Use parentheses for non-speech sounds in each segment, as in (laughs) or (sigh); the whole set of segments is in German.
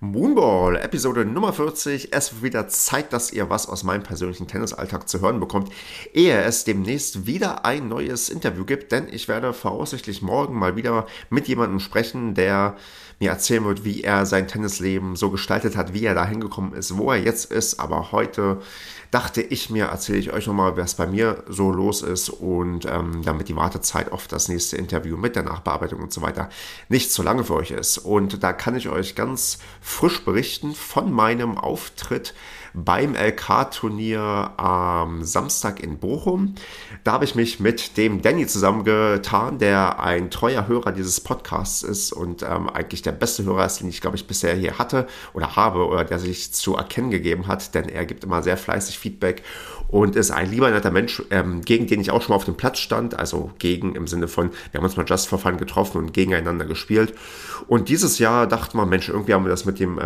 Moonball, Episode Nummer 40. Es wird wieder Zeit, dass ihr was aus meinem persönlichen Tennisalltag zu hören bekommt, ehe es demnächst wieder ein neues Interview gibt, denn ich werde voraussichtlich morgen mal wieder mit jemandem sprechen, der mir erzählen wird, wie er sein Tennisleben so gestaltet hat, wie er da hingekommen ist, wo er jetzt ist. Aber heute dachte ich mir, erzähle ich euch nochmal, was bei mir so los ist und ähm, damit die Wartezeit auf das nächste Interview mit der Nachbearbeitung und so weiter nicht zu lange für euch ist. Und da kann ich euch ganz frisch berichten von meinem Auftritt beim LK-Turnier am Samstag in Bochum. Da habe ich mich mit dem Danny zusammengetan, der ein treuer Hörer dieses Podcasts ist und ähm, eigentlich der beste Hörer ist, den ich, glaube ich, bisher hier hatte oder habe oder der sich zu erkennen gegeben hat, denn er gibt immer sehr fleißig Feedback und ist ein lieber netter Mensch, ähm, gegen den ich auch schon mal auf dem Platz stand, also gegen im Sinne von, wir haben uns mal just for fun getroffen und gegeneinander gespielt. Und dieses Jahr dachte man, Mensch, irgendwie haben wir das mit dem äh,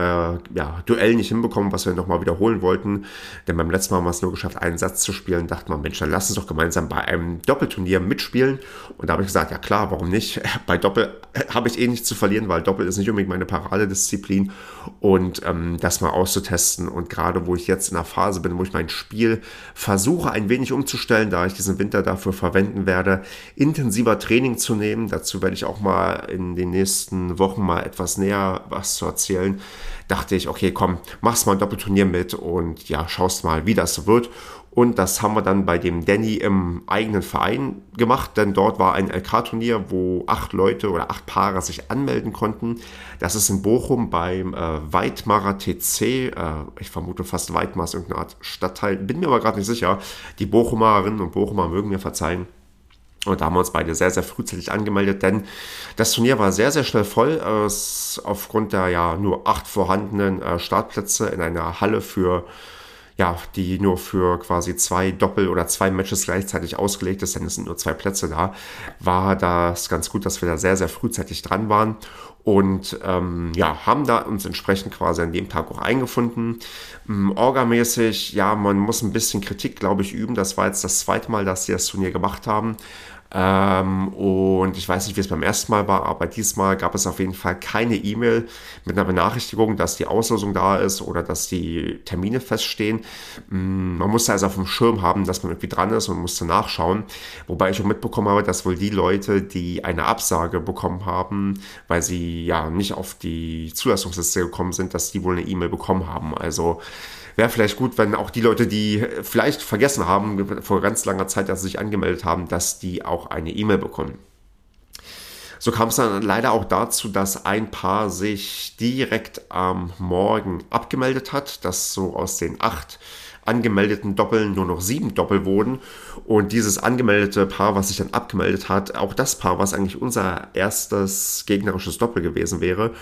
ja, Duell nicht hinbekommen, was wir nochmal wiederholen wollten. Denn beim letzten Mal haben wir es nur geschafft, einen Satz zu spielen. Dachte man, Mensch, dann lass uns doch gemeinsam bei einem Doppelturnier mitspielen. Und da habe ich gesagt, ja klar, warum nicht? (laughs) Bei Doppel (laughs) habe ich eh nichts zu verlieren, weil Doppel ist nicht unbedingt meine Paradedisziplin. Und ähm, das mal auszutesten. Und gerade wo ich jetzt in der Phase bin, wo ich mein Spiel versuche ein wenig umzustellen, da ich diesen Winter dafür verwenden werde, intensiver Training zu nehmen. Dazu werde ich auch mal in den nächsten Wochen mal etwas näher was zu erzählen. Dachte ich, okay, komm, machst mal ein Doppelturnier mit und ja, schaust mal, wie das wird. Und das haben wir dann bei dem Danny im eigenen Verein gemacht, denn dort war ein LK-Turnier, wo acht Leute oder acht Paare sich anmelden konnten. Das ist in Bochum beim äh, Weidmarer TC. Äh, ich vermute fast Weidmar ist irgendeine Art Stadtteil, bin mir aber gerade nicht sicher. Die Bochumerinnen und Bochumer mögen mir verzeihen. Und da haben wir uns beide sehr, sehr frühzeitig angemeldet, denn das Turnier war sehr, sehr schnell voll. Äh, aufgrund der ja nur acht vorhandenen äh, Startplätze in einer Halle für ja, die nur für quasi zwei Doppel- oder zwei Matches gleichzeitig ausgelegt ist, denn es sind nur zwei Plätze da, war das ganz gut, dass wir da sehr, sehr frühzeitig dran waren und ähm, ja, haben da uns entsprechend quasi an dem Tag auch eingefunden. Ähm, Orgamäßig, ja, man muss ein bisschen Kritik, glaube ich, üben. Das war jetzt das zweite Mal, dass sie das Turnier gemacht haben. Ähm, und ich weiß nicht, wie es beim ersten Mal war, aber diesmal gab es auf jeden Fall keine E-Mail mit einer Benachrichtigung, dass die Auslosung da ist oder dass die Termine feststehen. Mm, man musste also auf dem Schirm haben, dass man irgendwie dran ist und musste nachschauen. Wobei ich auch mitbekommen habe, dass wohl die Leute, die eine Absage bekommen haben, weil sie ja nicht auf die Zulassungsliste gekommen sind, dass die wohl eine E-Mail bekommen haben. Also wäre vielleicht gut, wenn auch die Leute, die vielleicht vergessen haben, vor ganz langer Zeit, dass sie sich angemeldet haben, dass die auch eine E-Mail bekommen. So kam es dann leider auch dazu, dass ein Paar sich direkt am Morgen abgemeldet hat, dass so aus den acht angemeldeten Doppeln nur noch sieben Doppel wurden. Und dieses angemeldete Paar, was sich dann abgemeldet hat, auch das Paar, was eigentlich unser erstes gegnerisches Doppel gewesen wäre.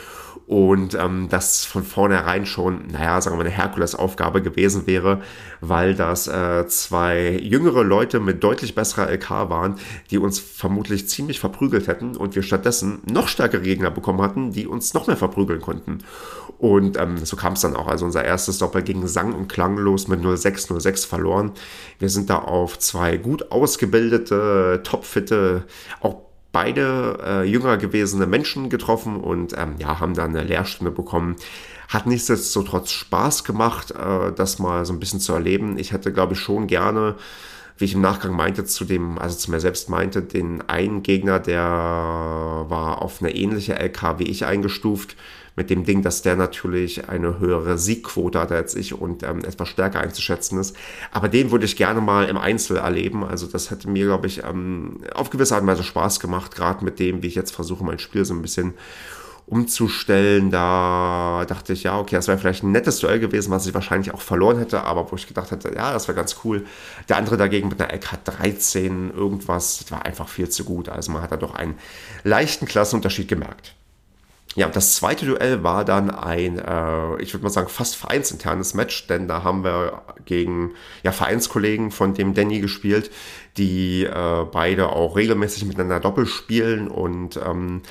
Und ähm, das von vornherein schon, naja, sagen wir mal, eine Herkulesaufgabe gewesen wäre, weil das äh, zwei jüngere Leute mit deutlich besserer LK waren, die uns vermutlich ziemlich verprügelt hätten und wir stattdessen noch stärkere Gegner bekommen hatten, die uns noch mehr verprügeln konnten. Und ähm, so kam es dann auch. Also unser erstes Doppel ging sang- und klanglos mit 06, 06 verloren. Wir sind da auf zwei gut ausgebildete, topfitte, auch beide äh, jünger gewesene Menschen getroffen und ähm, ja, haben dann eine Lehrstunde bekommen. Hat nichtsdestotrotz Spaß gemacht, äh, das mal so ein bisschen zu erleben. Ich hätte, glaube ich, schon gerne, wie ich im Nachgang meinte, zu dem, also zu mir selbst meinte, den einen Gegner, der war auf eine ähnliche LK wie ich eingestuft mit dem Ding, dass der natürlich eine höhere Siegquote hat als ich und ähm, etwas stärker einzuschätzen ist. Aber den würde ich gerne mal im Einzel erleben. Also das hätte mir, glaube ich, ähm, auf gewisse Art und Weise Spaß gemacht, gerade mit dem, wie ich jetzt versuche, mein Spiel so ein bisschen umzustellen. Da dachte ich, ja, okay, das wäre vielleicht ein nettes Duell gewesen, was ich wahrscheinlich auch verloren hätte, aber wo ich gedacht hätte, ja, das wäre ganz cool. Der andere dagegen mit einer LK 13, irgendwas, das war einfach viel zu gut. Also man hat da doch einen leichten Klassenunterschied gemerkt. Ja, das zweite Duell war dann ein, äh, ich würde mal sagen, fast vereinsinternes Match, denn da haben wir gegen ja, Vereinskollegen von dem Danny gespielt, die äh, beide auch regelmäßig miteinander Doppel spielen und ähm,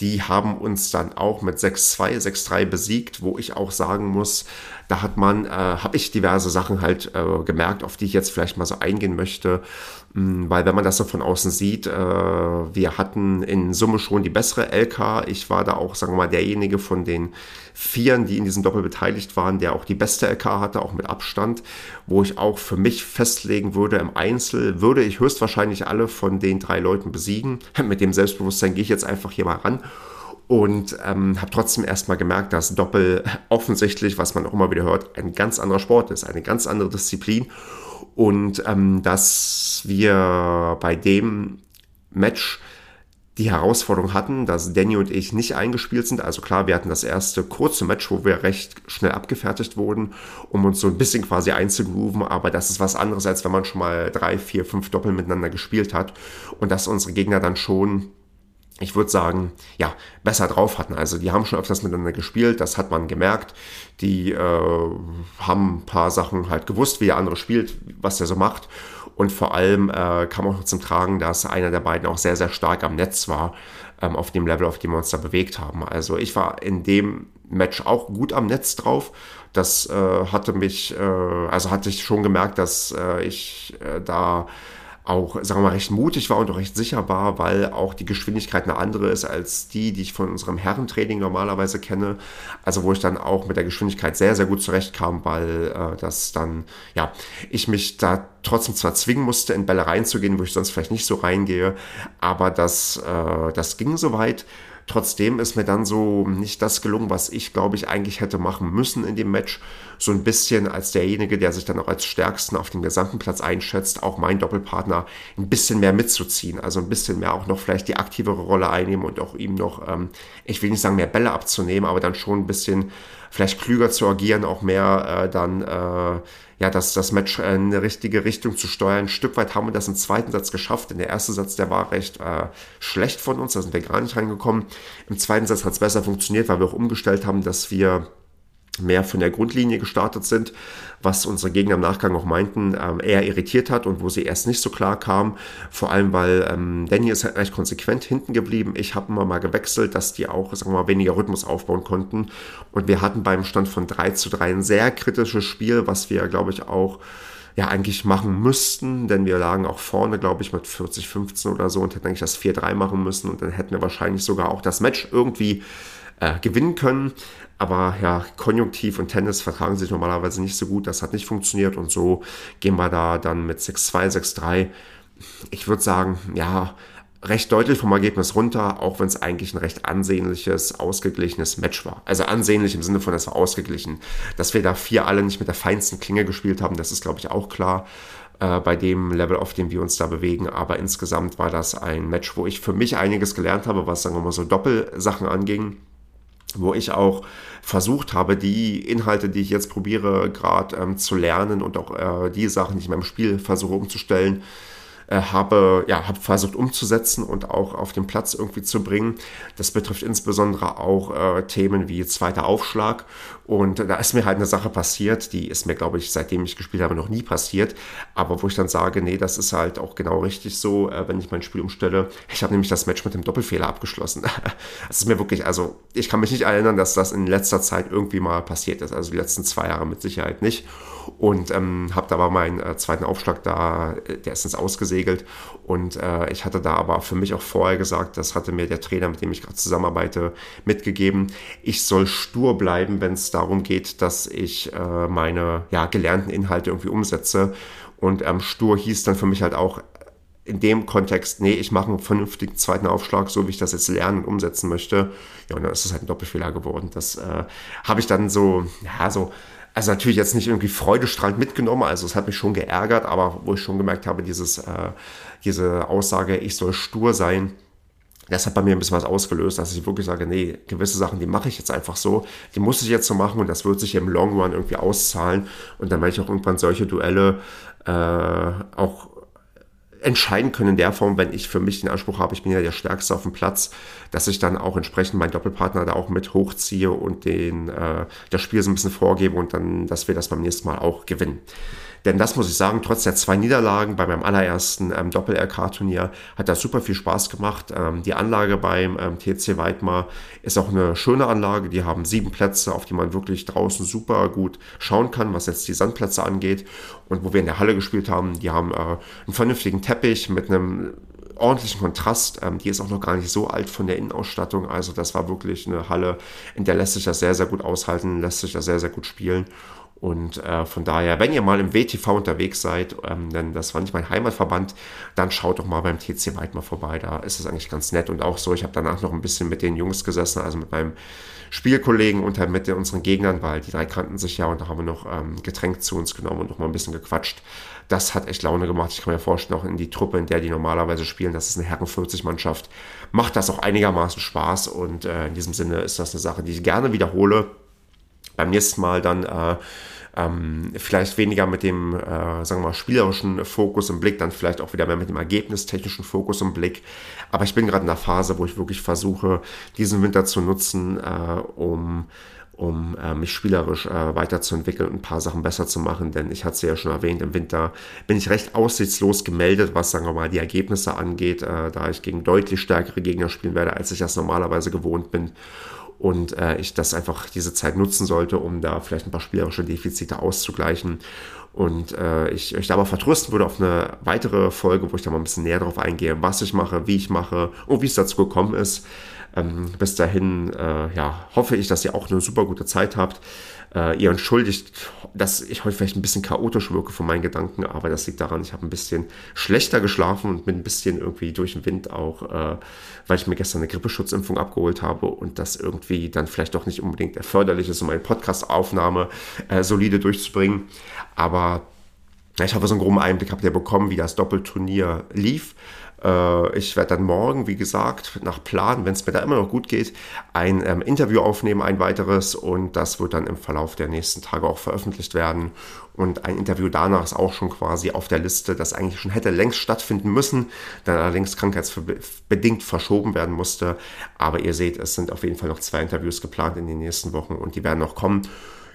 Die haben uns dann auch mit 6-2, 6-3 besiegt, wo ich auch sagen muss, da hat man, äh, habe ich diverse Sachen halt äh, gemerkt, auf die ich jetzt vielleicht mal so eingehen möchte. Hm, weil wenn man das so von außen sieht, äh, wir hatten in Summe schon die bessere LK. Ich war da auch, sagen wir mal, derjenige von den Vieren, die in diesem Doppel beteiligt waren, der auch die beste LK hatte, auch mit Abstand, wo ich auch für mich festlegen würde, im Einzel würde ich höchstwahrscheinlich alle von den drei Leuten besiegen. (laughs) Mit dem Selbstbewusstsein gehe ich jetzt einfach hier mal ran und ähm, habe trotzdem erstmal gemerkt, dass Doppel (laughs) offensichtlich, was man auch immer wieder hört, ein ganz anderer Sport ist, eine ganz andere Disziplin und ähm, dass wir bei dem Match die Herausforderung hatten, dass Danny und ich nicht eingespielt sind. Also klar, wir hatten das erste kurze Match, wo wir recht schnell abgefertigt wurden, um uns so ein bisschen quasi einzugrooven. Aber das ist was anderes, als wenn man schon mal drei, vier, fünf Doppel miteinander gespielt hat. Und dass unsere Gegner dann schon ich würde sagen, ja, besser drauf hatten. Also die haben schon öfters miteinander gespielt, das hat man gemerkt. Die äh, haben ein paar Sachen halt gewusst, wie der andere spielt, was der so macht. Und vor allem äh, kam auch noch zum Tragen, dass einer der beiden auch sehr, sehr stark am Netz war, ähm, auf dem Level, auf dem wir uns da bewegt haben. Also ich war in dem Match auch gut am Netz drauf. Das äh, hatte mich, äh, also hatte ich schon gemerkt, dass äh, ich äh, da auch, sagen wir mal, recht mutig war und auch recht sicher war, weil auch die Geschwindigkeit eine andere ist als die, die ich von unserem Herrentraining normalerweise kenne. Also wo ich dann auch mit der Geschwindigkeit sehr, sehr gut zurechtkam, weil äh, das dann, ja, ich mich da trotzdem zwar zwingen musste, in Bälle reinzugehen, wo ich sonst vielleicht nicht so reingehe, aber das, äh, das ging soweit. Trotzdem ist mir dann so nicht das gelungen, was ich glaube ich eigentlich hätte machen müssen in dem Match. So ein bisschen als derjenige, der sich dann auch als stärksten auf dem gesamten Platz einschätzt, auch mein Doppelpartner ein bisschen mehr mitzuziehen. Also ein bisschen mehr auch noch vielleicht die aktivere Rolle einnehmen und auch ihm noch, ähm, ich will nicht sagen mehr Bälle abzunehmen, aber dann schon ein bisschen vielleicht klüger zu agieren, auch mehr äh, dann äh, ja, das, das Match in eine richtige Richtung zu steuern. Ein Stück weit haben wir das im zweiten Satz geschafft. Denn der erste Satz, der war recht äh, schlecht von uns, da sind wir gar nicht reingekommen. Im zweiten Satz hat es besser funktioniert, weil wir auch umgestellt haben, dass wir mehr von der Grundlinie gestartet sind, was unsere Gegner im Nachgang auch meinten, ähm, eher irritiert hat und wo sie erst nicht so klar kamen. Vor allem, weil ähm, Danny ist halt recht konsequent hinten geblieben. Ich habe immer mal gewechselt, dass die auch, sagen wir mal, weniger Rhythmus aufbauen konnten. Und wir hatten beim Stand von 3 zu 3 ein sehr kritisches Spiel, was wir, glaube ich, auch ja eigentlich machen müssten, denn wir lagen auch vorne, glaube ich, mit 40, 15 oder so und hätten eigentlich das 4-3 machen müssen und dann hätten wir wahrscheinlich sogar auch das Match irgendwie äh, gewinnen können. Aber ja, Konjunktiv und Tennis vertragen sich normalerweise nicht so gut. Das hat nicht funktioniert und so gehen wir da dann mit 6-2, 6-3. Ich würde sagen, ja, recht deutlich vom Ergebnis runter, auch wenn es eigentlich ein recht ansehnliches, ausgeglichenes Match war. Also ansehnlich im Sinne von, es war ausgeglichen. Dass wir da vier alle nicht mit der feinsten Klinge gespielt haben, das ist, glaube ich, auch klar äh, bei dem Level, auf dem wir uns da bewegen. Aber insgesamt war das ein Match, wo ich für mich einiges gelernt habe, was, sagen wir mal, so Doppelsachen anging wo ich auch versucht habe, die Inhalte, die ich jetzt probiere, gerade ähm, zu lernen und auch äh, die Sachen, die ich in meinem Spiel versuche umzustellen, äh, habe, ja, habe versucht umzusetzen und auch auf den Platz irgendwie zu bringen. Das betrifft insbesondere auch äh, Themen wie zweiter Aufschlag. Und da ist mir halt eine Sache passiert, die ist mir, glaube ich, seitdem ich gespielt habe, noch nie passiert. Aber wo ich dann sage, nee, das ist halt auch genau richtig so, äh, wenn ich mein Spiel umstelle. Ich habe nämlich das Match mit dem Doppelfehler abgeschlossen. (laughs) Das ist mir wirklich, also ich kann mich nicht erinnern, dass das in letzter Zeit irgendwie mal passiert ist. Also die letzten zwei Jahre mit Sicherheit nicht und ähm, habe da aber meinen äh, zweiten Aufschlag da, äh, der ist ins Ausgesegelt und äh, ich hatte da aber für mich auch vorher gesagt, das hatte mir der Trainer, mit dem ich gerade zusammenarbeite, mitgegeben, ich soll stur bleiben, wenn es darum geht, dass ich äh, meine ja, gelernten Inhalte irgendwie umsetze und ähm, stur hieß dann für mich halt auch in dem Kontext, nee, ich mache einen vernünftigen zweiten Aufschlag, so wie ich das jetzt lernen und umsetzen möchte. Ja, und dann ist es halt ein Doppelfehler geworden. Das äh, habe ich dann so, ja, so also natürlich jetzt nicht irgendwie freudestrahlend mitgenommen, also es hat mich schon geärgert, aber wo ich schon gemerkt habe, dieses, äh, diese Aussage, ich soll stur sein, das hat bei mir ein bisschen was ausgelöst, dass ich wirklich sage, nee, gewisse Sachen, die mache ich jetzt einfach so, die muss ich jetzt so machen und das wird sich im Long Run irgendwie auszahlen. Und dann werde ich auch irgendwann solche Duelle äh, auch entscheiden können in der Form, wenn ich für mich den Anspruch habe, ich bin ja der Stärkste auf dem Platz, dass ich dann auch entsprechend meinen Doppelpartner da auch mit hochziehe und den, äh, das Spiel so ein bisschen vorgebe und dann, dass wir das beim nächsten Mal auch gewinnen. Denn das muss ich sagen, trotz der zwei Niederlagen bei meinem allerersten ähm, Doppel-RK-Turnier hat das super viel Spaß gemacht. Ähm, die Anlage beim ähm, TC Weidmar ist auch eine schöne Anlage. Die haben sieben Plätze, auf die man wirklich draußen super gut schauen kann, was jetzt die Sandplätze angeht. Und wo wir in der Halle gespielt haben, die haben äh, einen vernünftigen Teppich mit einem ordentlichen Kontrast. Ähm, die ist auch noch gar nicht so alt von der Innenausstattung. Also das war wirklich eine Halle, in der lässt sich das sehr, sehr gut aushalten, lässt sich das sehr, sehr gut spielen. Und äh, von daher, wenn ihr mal im WTV unterwegs seid, ähm, denn das war nicht mein Heimatverband, dann schaut doch mal beim TC Weidmar vorbei. Da ist es eigentlich ganz nett und auch so. Ich habe danach noch ein bisschen mit den Jungs gesessen, also mit meinem Spielkollegen und halt mit unseren Gegnern, weil die drei kannten sich ja und da haben wir noch ähm, Getränk zu uns genommen und noch mal ein bisschen gequatscht. Das hat echt Laune gemacht. Ich kann mir vorstellen, auch in die Truppe, in der die normalerweise spielen, das ist eine Herren 40 Mannschaft, macht das auch einigermaßen Spaß und äh, in diesem Sinne ist das eine Sache, die ich gerne wiederhole beim nächsten Mal dann äh, ähm, vielleicht weniger mit dem, äh, sagen wir mal, spielerischen Fokus im Blick, dann vielleicht auch wieder mehr mit dem ergebnistechnischen Fokus im Blick. Aber ich bin gerade in der Phase, wo ich wirklich versuche, diesen Winter zu nutzen, äh, um um äh, mich spielerisch äh, weiterzuentwickeln und ein paar Sachen besser zu machen, denn ich hatte es ja schon erwähnt, im Winter bin ich recht aussichtslos gemeldet, was sagen wir mal die Ergebnisse angeht, äh, da ich gegen deutlich stärkere Gegner spielen werde, als ich das normalerweise gewohnt bin und äh, ich das einfach diese Zeit nutzen sollte, um da vielleicht ein paar spielerische Defizite auszugleichen. Und äh, ich euch da aber vertrösten würde auf eine weitere Folge, wo ich da mal ein bisschen näher drauf eingehe, was ich mache, wie ich mache und wie es dazu gekommen ist. Ähm, bis dahin, äh, ja, hoffe ich, dass ihr auch eine super gute Zeit habt. Äh, ihr entschuldigt, dass ich heute vielleicht ein bisschen chaotisch wirke von meinen Gedanken, aber das liegt daran, ich habe ein bisschen schlechter geschlafen und bin ein bisschen irgendwie durch den Wind auch, äh, weil ich mir gestern eine Grippeschutzimpfung abgeholt habe und das irgendwie dann vielleicht doch nicht unbedingt erforderlich ist, um eine Podcast-Aufnahme äh, solide durchzubringen. Aber ich hoffe, so einen groben Einblick habt ihr bekommen, wie das Doppelturnier lief. Äh, ich werde dann morgen, wie gesagt, nach Plan, wenn es mir da immer noch gut geht, ein ähm, Interview aufnehmen, ein weiteres und das wird dann im Verlauf der nächsten Tage auch veröffentlicht werden. Und ein Interview danach ist auch schon quasi auf der Liste, das eigentlich schon hätte längst stattfinden müssen, dann allerdings krankheitsbedingt verschoben werden musste. Aber ihr seht, es sind auf jeden Fall noch zwei Interviews geplant in den nächsten Wochen und die werden noch kommen.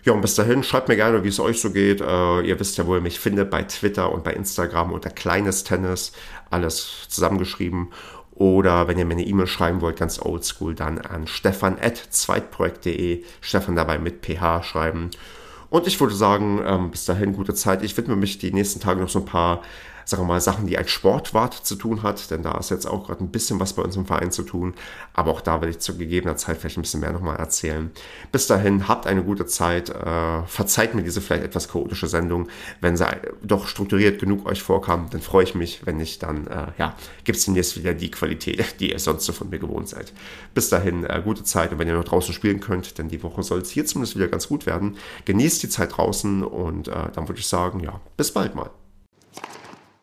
Ja, und bis dahin, schreibt mir gerne, wie es euch so geht. Äh, ihr wisst ja, wo ihr mich findet, bei Twitter und bei Instagram unter Kleines Tennis, alles zusammengeschrieben. Oder wenn ihr mir eine E-Mail schreiben wollt, ganz oldschool, dann an stefan.zweitprojekt.de, Stefan dabei mit ph schreiben. Und ich würde sagen, ähm, bis dahin gute Zeit. Ich widme mich die nächsten Tage noch so ein paar sagen wir mal, Sachen, die ein Sportwart zu tun hat, denn da ist jetzt auch gerade ein bisschen was bei uns im Verein zu tun. Aber auch da werde ich zu gegebener Zeit vielleicht ein bisschen mehr nochmal erzählen. Bis dahin, habt eine gute Zeit. Äh, verzeiht mir diese vielleicht etwas chaotische Sendung. Wenn sie doch strukturiert genug euch vorkam, dann freue ich mich. Wenn nicht, dann äh, ja, gibt es demnächst wieder die Qualität, (laughs) die ihr sonst so von mir gewohnt seid. Bis dahin, äh, gute Zeit. Und wenn ihr noch draußen spielen könnt, denn die Woche soll es hier zumindest wieder ganz gut werden, genießt die Zeit draußen und äh, dann würde ich sagen, ja, bis bald mal.